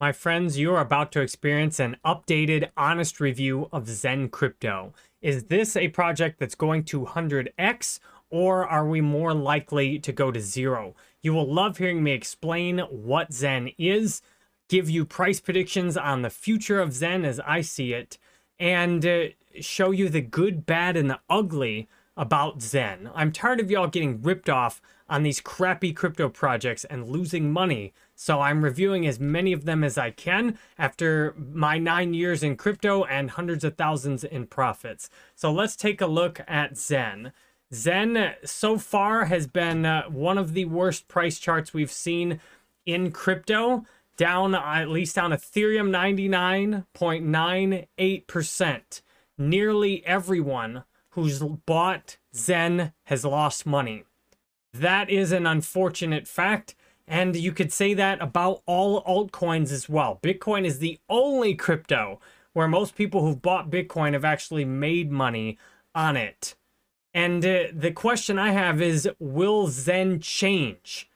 My friends, you are about to experience an updated, honest review of XEN Crypto. Is this a project that's going to 100x, or are we more likely to go to zero? You will love hearing me explain what XEN is, give you price predictions on the future of XEN as I see it, and uh, show you the good, bad, and the ugly about XEN. I'm tired of y'all getting ripped off on these crappy crypto projects and losing money. So I'm reviewing as many of them as I can after my nine years in crypto and hundreds of thousands in profits. So let's take a look at XEN. XEN so far has been uh, one of the worst price charts we've seen in crypto, down at least on Ethereum 99.98%. Nearly everyone who's bought XEN has lost money. That is an unfortunate fact. And you could say that about all altcoins as well. Bitcoin is the only crypto where most people who've bought Bitcoin have actually made money on it. And uh, the question I have is will XEN change?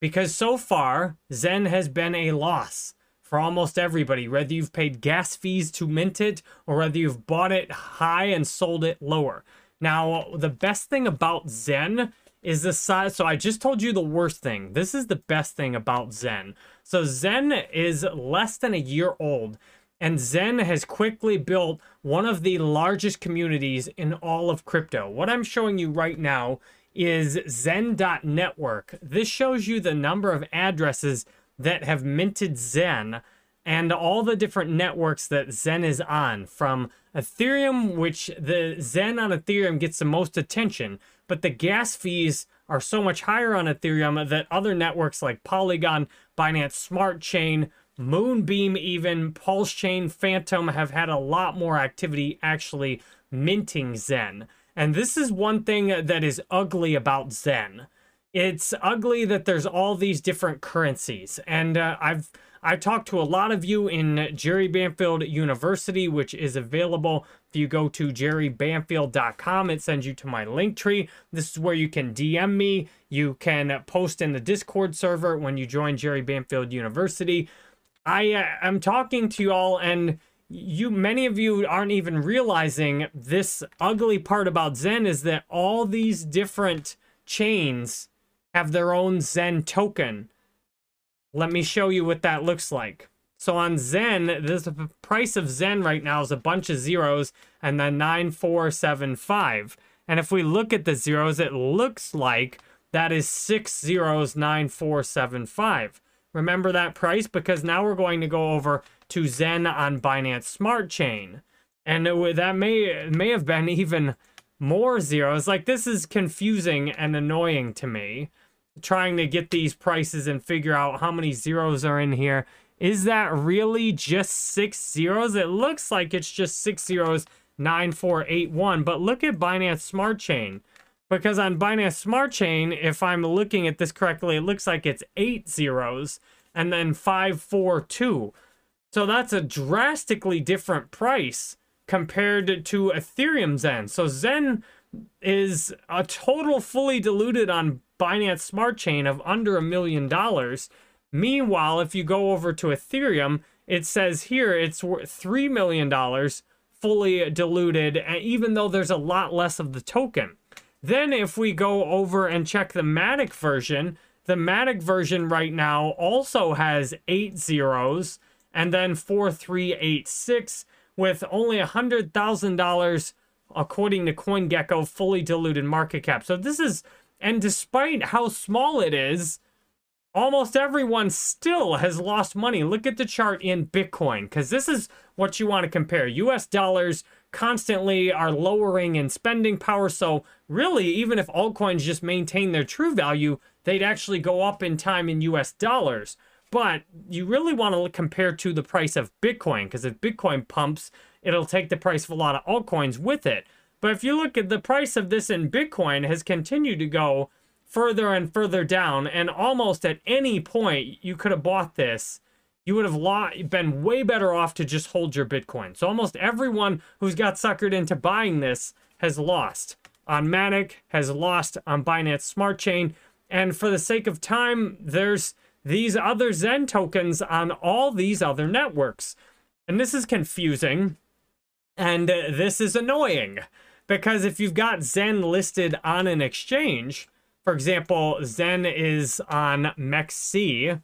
Because so far, XEN has been a loss for almost everybody, whether you've paid gas fees to mint it or whether you've bought it high and sold it lower. Now, the best thing about XEN is the size. So I just told you the worst thing. This is the best thing about XEN. So XEN is less than a year old. And XEN has quickly built one of the largest communities in all of crypto. What I'm showing you right now is XEN.network. This shows you the number of addresses that have minted XEN and all the different networks that XEN is on from Ethereum, which the XEN on Ethereum gets the most attention but the gas fees are so much higher on Ethereum that other networks like Polygon, Binance Smart Chain, Moonbeam, even Pulse Chain, Fantom have had a lot more activity actually minting XEN. And this is one thing that is ugly about XEN. It's ugly that there's all these different currencies. And uh, I've I talked to a lot of you in Jerry Banfield University, which is available if you go to jerrybanfield.com. It sends you to my link tree. This is where you can DM me. You can post in the Discord server when you join Jerry Banfield University. I uh, am talking to you all, and you many of you aren't even realizing this ugly part about XEN is that all these different chains have their own XEN token. Let me show you what that looks like. So on XEN, the price of XEN right now is a bunch of zeros and then 9475. And if we look at the zeros, it looks like that is six zeros 9475. Remember that price? Because now we're going to go over to XEN on Binance Smart Chain. And it, that may may have been even more zeros. Like this is confusing and annoying to me trying to get these prices and figure out how many zeros are in here. Is that really just six zeros? It looks like it's just six zeros, 9481. But look at Binance Smart Chain. Because on Binance Smart Chain, if I'm looking at this correctly, it looks like it's eight zeros and then 542. So that's a drastically different price compared to Ethereum XEN. So XEN is a total fully diluted on Binance Smart Chain of under a million dollars. Meanwhile, if you go over to Ethereum, it says here it's worth $3 million fully diluted, and even though there's a lot less of the token. Then if we go over and check the Matic version, the Matic version right now also has eight zeros and then 4386 with only $100,000 according to CoinGecko fully diluted market cap. So this is and despite how small it is, almost everyone still has lost money. Look at the chart in Bitcoin, because this is what you want to compare. US dollars constantly are lowering in spending power. So, really, even if altcoins just maintain their true value, they'd actually go up in time in US dollars. But you really want to compare to the price of Bitcoin, because if Bitcoin pumps, it'll take the price of a lot of altcoins with it. But if you look at the price of this in Bitcoin has continued to go further and further down, and almost at any point you could have bought this, you would have been way better off to just hold your Bitcoin. So almost everyone who's got suckered into buying this has lost. On Matic has lost on Binance Smart Chain, and for the sake of time, there's these other XEN tokens on all these other networks. And this is confusing and uh, this is annoying because if you've got XEN listed on an exchange, for example, XEN is on MEXC,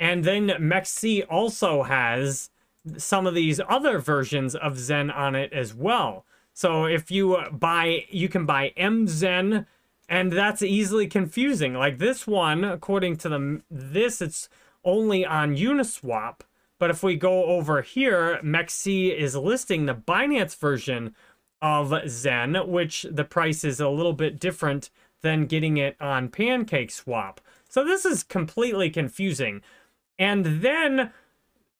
and then MEXC also has some of these other versions of XEN on it as well. So if you buy, you can buy mXEN, and that's easily confusing. Like this one, according to the this, it's only on Uniswap. But if we go over here, MEXC is listing the Binance version of XEN, which the price is a little bit different than getting it on Pancake Swap. So this is completely confusing. And then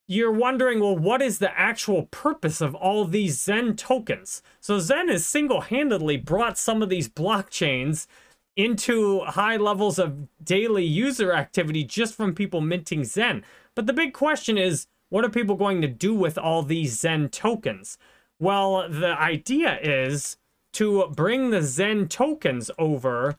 you're wondering, well, what is the actual purpose of all these XEN tokens? So XEN has single-handedly brought some of these blockchains into high levels of daily user activity just from people minting XEN. But the big question is, what are people going to do with all these Zen tokens? Well, the idea is to bring the XEN tokens over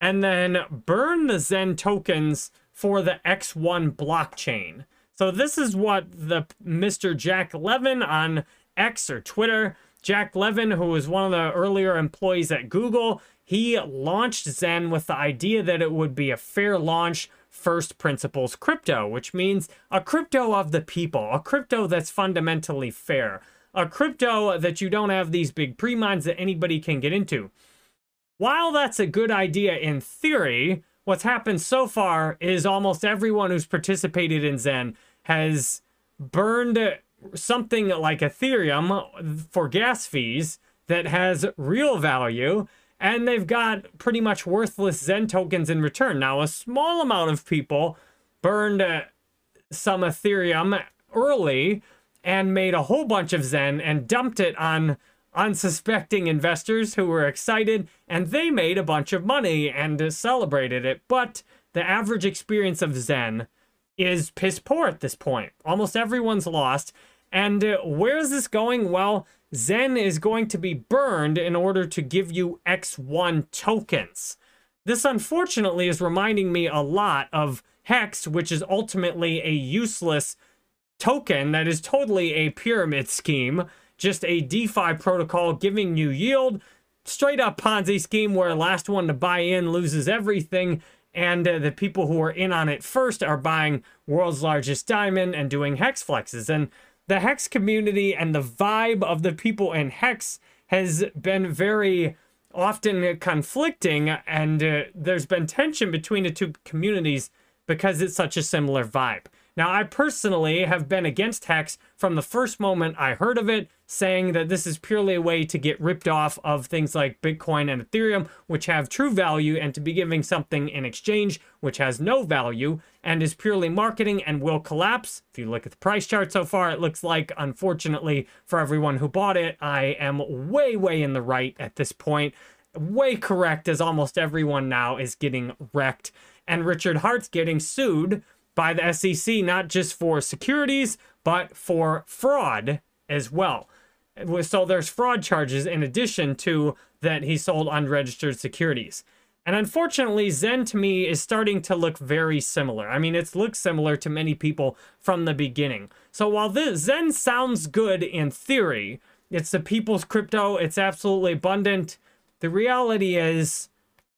and then burn the XEN tokens for the X1 blockchain. So this is what the Mr. Jack Levin on X or Twitter, Jack Levin, who was one of the earlier employees at Google, he launched XEN with the idea that it would be a fair launch first principles crypto, which means a crypto of the people, a crypto that's fundamentally fair, a crypto that you don't have these big pre-mines that anybody can get into. While that's a good idea in theory, what's happened so far is almost everyone who's participated in XEN has burned something like Ethereum for gas fees that has real value and they've got pretty much worthless XEN tokens in return. Now, a small amount of people burned some Ethereum early and made a whole bunch of XEN and dumped it on unsuspecting investors who were excited, and they made a bunch of money and celebrated it. But the average experience of XEN is piss poor at this point. Almost everyone's lost. And uh, where is this going? Well, XEN is going to be burned in order to give you X1 tokens. This unfortunately is reminding me a lot of Hex, which is ultimately a useless token that is totally a pyramid scheme, just a DeFi protocol giving you yield, straight up Ponzi scheme where last one to buy in loses everything, and uh, the people who are in on it first are buying world's largest diamond and doing hex flexes. And the Hex community and the vibe of the people in Hex has been very often conflicting, and uh, there's been tension between the two communities because it's such a similar vibe. Now, I personally have been against Hex from the first moment I heard of it, saying that this is purely a way to get ripped off of things like Bitcoin and Ethereum, which have true value, and to be giving something in exchange which has no value and is purely marketing and will collapse. If you look at the price chart so far, it looks like, unfortunately, for everyone who bought it, I am way, way in the right at this point. Way correct, as almost everyone now is getting wrecked. And Richard Heart's getting sued by the SEC, not just for securities, but for fraud as well. So there's fraud charges in addition to that he sold unregistered securities. And unfortunately, XEN to me is starting to look very similar. I mean, it's looked similar to many people from the beginning. So while this XEN sounds good in theory, it's the people's crypto, it's absolutely abundant. The reality is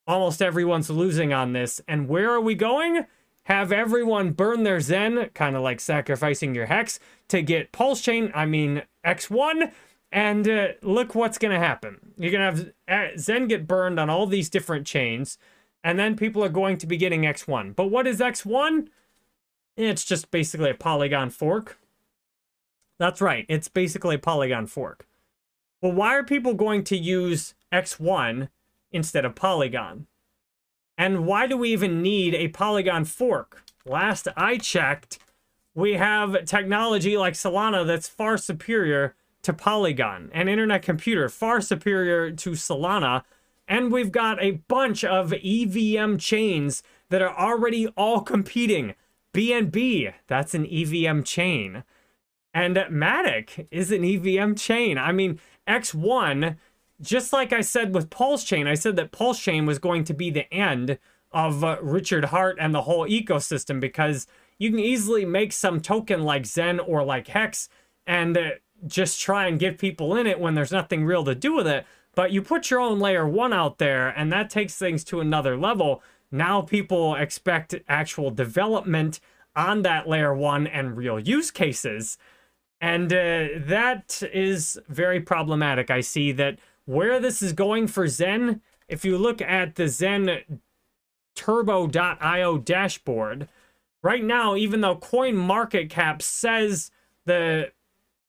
almost everyone's losing on this. And where are we going? Have everyone burn their XEN, kind of like sacrificing your Hex, to get Pulse Chain, I mean X1, and uh, look what's going to happen. You're going to have uh, XEN get burned on all these different chains, and then people are going to be getting X1. But what is X1? It's just basically a Polygon fork. That's right, it's basically a Polygon fork. Well, why are people going to use X1 instead of Polygon? And why do we even need a Polygon fork? Last I checked, we have technology like Solana that's far superior to Polygon, an internet computer far superior to Solana. And we've got a bunch of EVM chains that are already all competing. BNB, that's an EVM chain. And Matic is an EVM chain. I mean, X1 just like I said with Pulse Chain, I said that Pulse Chain was going to be the end of uh, Richard Heart and the whole ecosystem because you can easily make some token like XEN or like Hex and uh, just try and get people in it when there's nothing real to do with it. But you put your own layer one out there, and that takes things to another level. Now people expect actual development on that layer one and real use cases. And uh, that is very problematic. I see that where this is going for XEN, if you look at the XEN turbo.io dashboard, right now, even though coin market cap says the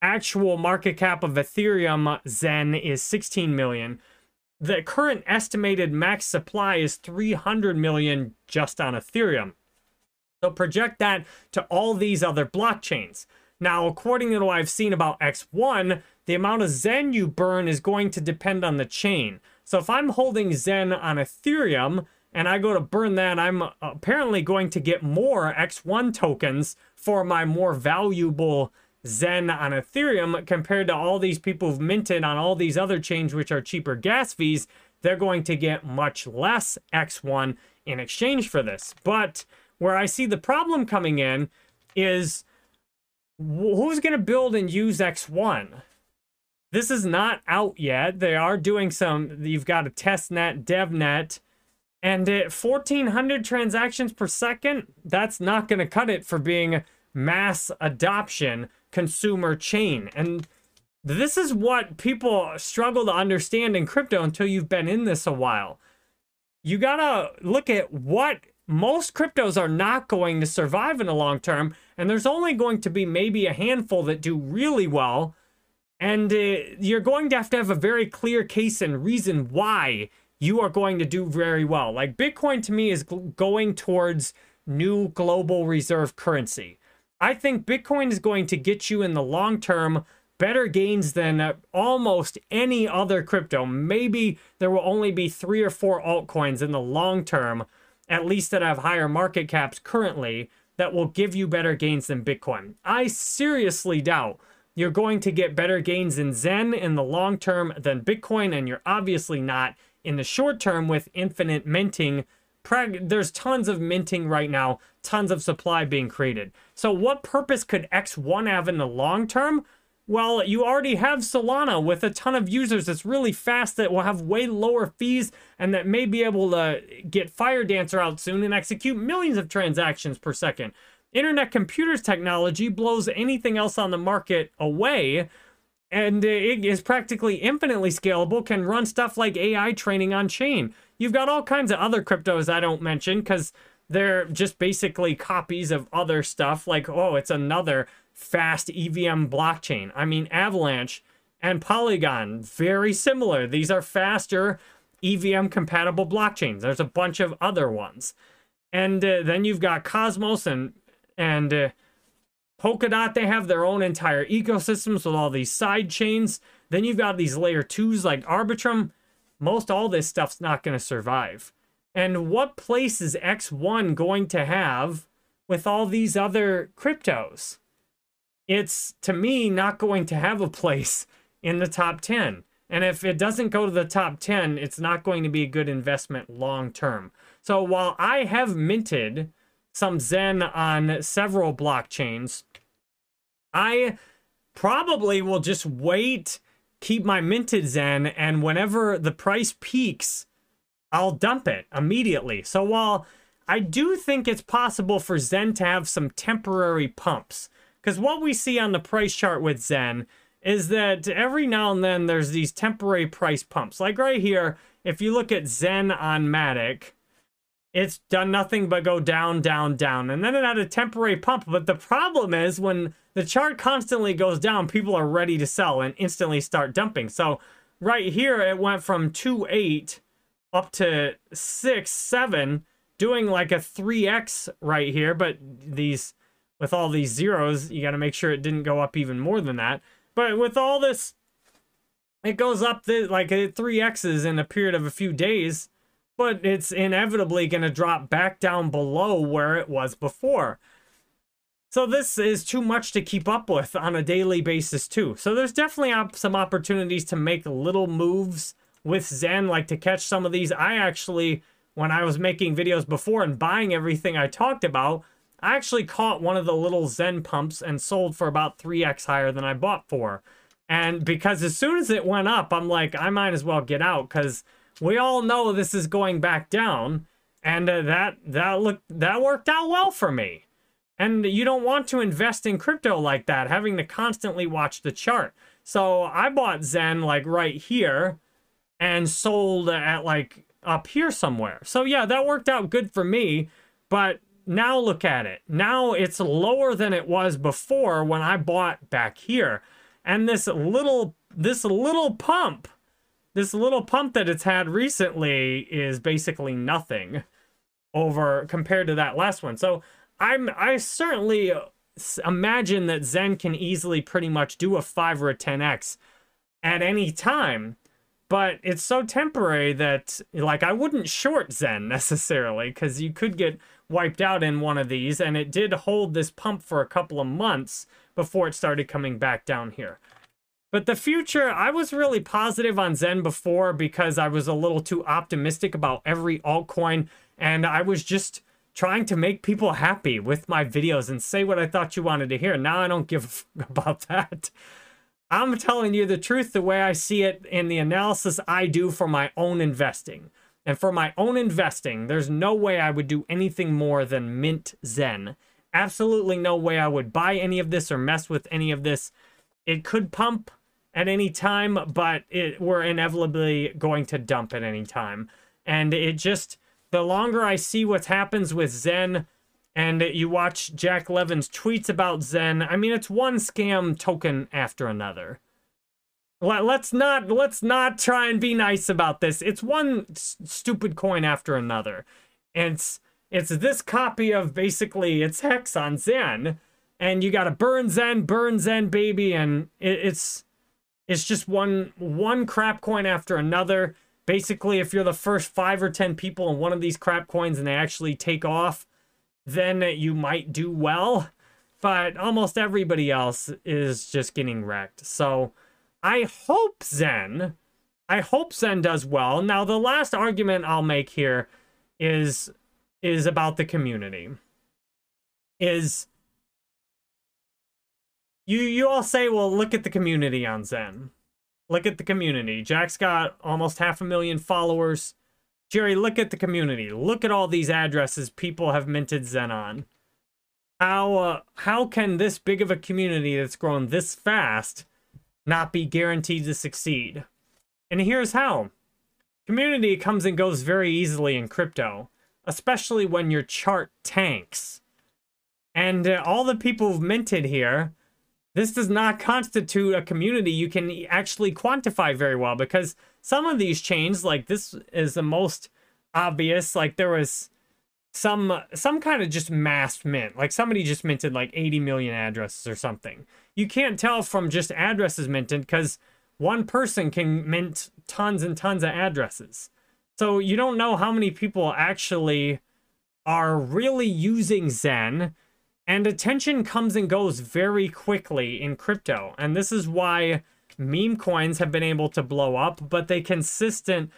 actual market cap of Ethereum XEN is 16 million, the current estimated max supply is 300 million just on Ethereum. So project that to all these other blockchains. Now, according to what I've seen about X1, the amount of XEN you burn is going to depend on the chain. So if I'm holding XEN on Ethereum and I go to burn that, I'm apparently going to get more X1 tokens for my more valuable XEN on Ethereum compared to all these people who've minted on all these other chains which are cheaper gas fees. They're going to get much less X1 in exchange for this. But where I see the problem coming in is who's going to build and use X1? This is not out yet. They are doing some, you've got a test net, dev net, and at 1400 transactions per second, that's not going to cut it for being mass adoption consumer chain. And this is what people struggle to understand in crypto until you've been in this a while. You gotta look at what most cryptos are not going to survive in the long term, and there's only going to be maybe a handful that do really well. And uh, you're going to have to have a very clear case and reason why you are going to do very well. Like Bitcoin to me is going towards new global reserve currency. I think Bitcoin is going to get you in the long term better gains than uh, almost any other crypto. Maybe there will only be three or four altcoins in the long term at least that have higher market caps currently, that will give you better gains than Bitcoin. I seriously doubt you're going to get better gains in XEN in the long term than Bitcoin, and you're obviously not in the short term with infinite minting. There's tons of minting right now, tons of supply being created. So, what purpose could X1 have in the long term? Well, you already have Solana with a ton of users that's really fast that will have way lower fees and that may be able to get Fire Dancer out soon and execute millions of transactions per second. Internet computers technology blows anything else on the market away and it is practically infinitely scalable, can run stuff like AI training on chain. You've got all kinds of other cryptos I don't mention because they're just basically copies of other stuff like, oh, it's another fast EVM blockchain. I mean, Avalanche and Polygon, very similar. These are faster EVM compatible blockchains. There's a bunch of other ones. And uh, then you've got Cosmos and and uh, Polkadot, they have their own entire ecosystems with all these side chains. Then you've got these layer twos like Arbitrum. Most all this stuff's not going to survive. And what place is X1 going to have with all these other cryptos? It's to me not going to have a place in the top 10. And if it doesn't go to the top 10, it's not going to be a good investment long term. So while I have minted some XEN on several blockchains, I probably will just wait, keep my minted XEN, and whenever the price peaks, I'll dump it immediately. So while I do think it's possible for XEN to have some temporary pumps, because what we see on the price chart with XEN is that every now and then there's these temporary price pumps. Like right here, if you look at XEN on Matic, it's done nothing but go down, down, down. And then it had a temporary pump. But the problem is when the chart constantly goes down, people are ready to sell and instantly start dumping. So right here, it went from 2.8 up to 6, 7, doing like a 3x right here. But these with all these zeros, you got to make sure it didn't go up even more than that. But with all this, it goes up the, like uh, three X's in a period of a few days, but it's inevitably going to drop back down below where it was before. So this is too much to keep up with on a daily basis too. So there's definitely some opportunities to make little moves with XEN, like to catch some of these. I actually when I was making videos before and buying everything I talked about, I actually caught one of the little XEN pumps and sold for about 3x higher than I bought for. And because as soon as it went up, I'm like, I might as well get out because we all know this is going back down. And uh, that that looked that worked out well for me. And you don't want to invest in crypto like that, having to constantly watch the chart. So I bought XEN like right here and sold at like up here somewhere. So yeah, that worked out good for me. But now look at it. Now it's lower than it was before when I bought back here. And this little this little pump, this little pump that it's had recently is basically nothing over compared to that last one. So I'm I certainly imagine that XEN can easily pretty much do a 5 or a 10x at any time. But it's so temporary that like I wouldn't short XEN necessarily cuz you could get wiped out in one of these and it did hold this pump for a couple of months before it started coming back down here. But the future, I was really positive on XEN before because I was a little too optimistic about every altcoin and I was just trying to make people happy with my videos and say what I thought you wanted to hear. Now I don't give about that. I'm telling you the truth the way I see it in the analysis I do for my own investing. And for my own investing, there's no way I would do anything more than mint XEN. Absolutely no way I would buy any of this or mess with any of this. It could pump at any time, but it, we're inevitably going to dump at any time. And it just the longer I see what happens with XEN and you watch Jack Levin's tweets about XEN, I mean, it's one scam token after another. Let's not let's not try and be nice about this. It's one stupid coin after another. And it's it's this copy of basically it's hex on XEN and you got to burn XEN, burn XEN baby and it, it's it's just one one crap coin after another basically if you're the first five or ten people in one of these crap coins and they actually take off then you might do well but almost everybody else is just getting wrecked so i hope XEN i hope XEN does well now the last argument i'll make here is is about the community is you you all say well look at the community on XEN Look at the community. Jack's got almost half a million followers. Jerry, look at the community. Look at all these addresses people have minted XEN on. How, uh, how can this big of a community that's grown this fast not be guaranteed to succeed? And here's how. Community comes and goes very easily in crypto, especially when your chart tanks. And uh, all the people who've minted here this does not constitute a community you can actually quantify very well because some of these chains, like this is the most obvious, like there was some some kind of just mass mint like somebody just minted like 80 million addresses or something you can't tell from just addresses minted because one person can mint tons and tons of addresses so you don't know how many people actually are really using XEN and attention comes and goes very quickly in crypto. And this is why meme coins have been able to blow up, but they consistent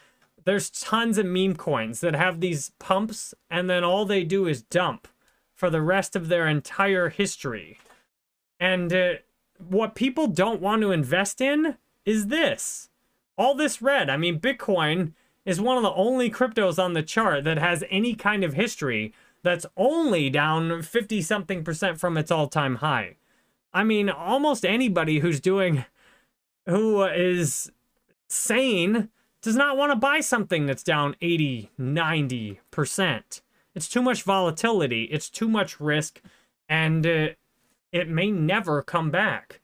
there's tons of meme coins that have these pumps and then all they do is dump for the rest of their entire history. And uh, what people don't want to invest in is this. All this red. I mean, Bitcoin is one of the only cryptos on the chart that has any kind of history that's only down 50 something percent from its all time high. I mean, almost anybody who's doing, who is sane, does not want to buy something that's down 80, 90 percent. It's too much volatility, it's too much risk, and uh, it may never come back.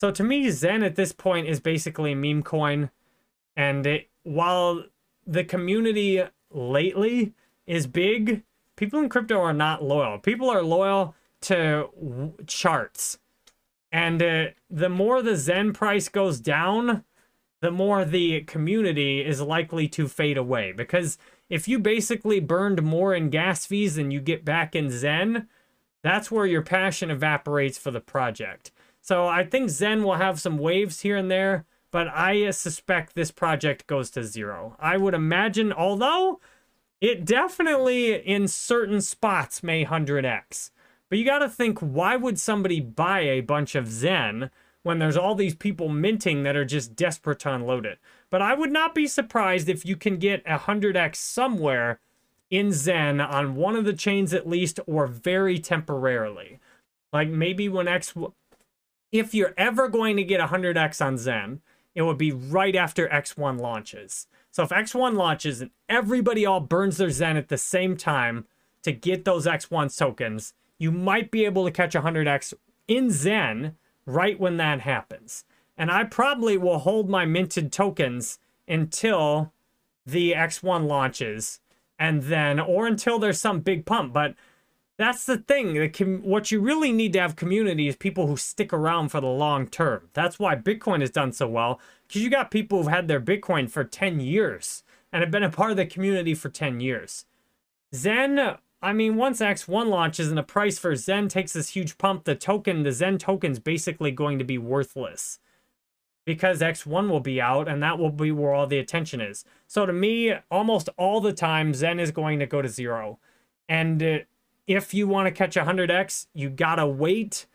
So to me, XEN at this point is basically a meme coin. And it, while the community lately is big, people in crypto are not loyal. People are loyal to charts. And uh, the more the XEN price goes down, the more the community is likely to fade away. Because if you basically burned more in gas fees than you get back in XEN, that's where your passion evaporates for the project. So I think XEN will have some waves here and there, but I suspect this project goes to zero. I would imagine, although it definitely in certain spots may 100x. But you got to think why would somebody buy a bunch of XEN when there's all these people minting that are just desperate to unload it? But I would not be surprised if you can get a 100x somewhere in XEN on one of the chains at least or very temporarily. Like maybe when X if you're ever going to get 100x on XEN, it would be right after X1 launches. So if X1 launches and everybody all burns their XEN at the same time to get those X1 tokens, you might be able to catch 100x in XEN right when that happens. And I probably will hold my minted tokens until the X1 launches and then, or until there's some big pump. But that's the thing. The com- what you really need to have community is people who stick around for the long term. That's why Bitcoin has done so well because you got people who've had their Bitcoin for 10 years and have been a part of the community for 10 years. XEN, I mean, once X1 launches and the price for XEN takes this huge pump, the token, the XEN token's basically going to be worthless because X1 will be out and that will be where all the attention is. So to me, almost all the time, XEN is going to go to zero. And uh, if you want to catch 100x, you got to wait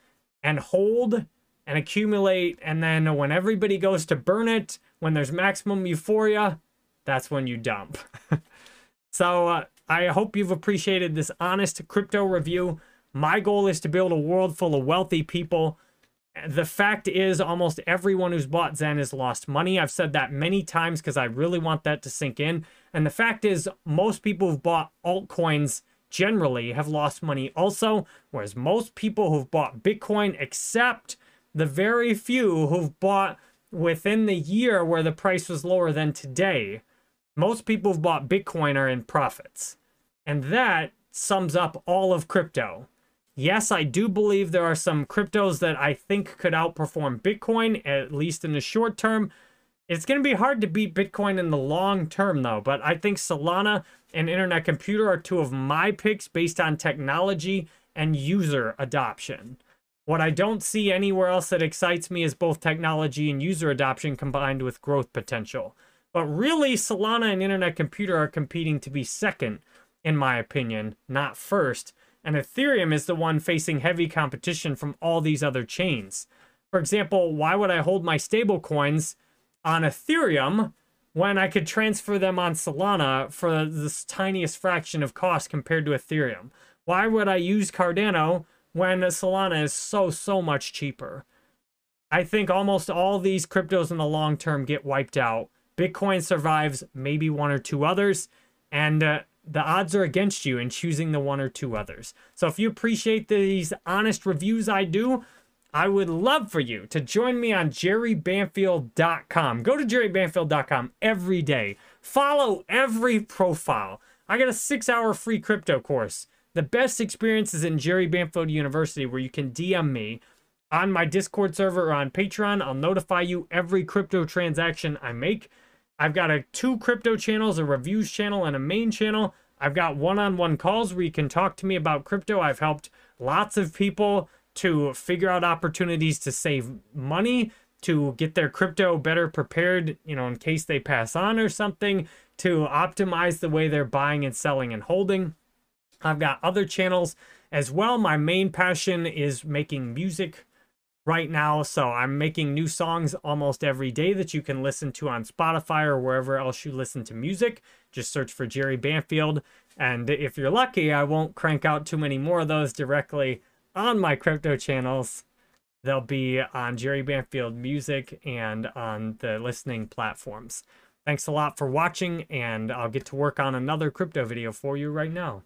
and hold and accumulate. And then when everybody goes to burn it, when there's maximum euphoria, that's when you dump. so uh, I hope you've appreciated this honest crypto review. My goal is to build a world full of wealthy people. The fact is, almost everyone who's bought XEN has lost money. I've said that many times because I really want that to sink in. And the fact is, most people who've bought altcoins generally have lost money also, whereas most people who've bought Bitcoin, except the very few who've bought within the year where the price was lower than today, most people who've bought Bitcoin are in profits. And that sums up all of crypto. Yes, I do believe there are some cryptos that I think could outperform Bitcoin, at least in the short term. It's going to be hard to beat Bitcoin in the long term, though. But I think Solana and Internet Computer are two of my picks based on technology and user adoption. What I don't see anywhere else that excites me is both technology and user adoption combined with growth potential. But really, Solana and Internet Computer are competing to be second, in my opinion, not first. And Ethereum is the one facing heavy competition from all these other chains. For example, why would I hold my stable coins on Ethereum when I could transfer them on Solana for this tiniest fraction of cost compared to Ethereum? Why would I use Cardano when Solana is so, so much cheaper? I think almost all these cryptos in the long term get wiped out. Bitcoin survives maybe one or two others, and uh, the odds are against you in choosing the one or two others. So if you appreciate these honest reviews I do, I would love for you to join me on jerrybanfield.com. Go to jerrybanfield.com every day. Follow every profile. I got a six hour free crypto course. The best experience is in Jerry Banfield University, where you can DM me on my Discord server or on Patreon. I'll notify you every crypto transaction I make. I've got a two crypto channels, a reviews channel, and a main channel. I've got one-on-one calls where you can talk to me about crypto. I've helped lots of people to figure out opportunities to save money, to get their crypto better prepared, you know, in case they pass on or something, to optimize the way they're buying and selling and holding. I've got other channels as well. My main passion is making music right now. So I'm making new songs almost every day that you can listen to on Spotify or wherever else you listen to music. Just search for Jerry Banfield. And if you're lucky, I won't crank out too many more of those directly on my crypto channels. They'll be on Jerry Banfield Music and on the listening platforms. Thanks a lot for watching, and I'll get to work on another crypto video for you right now.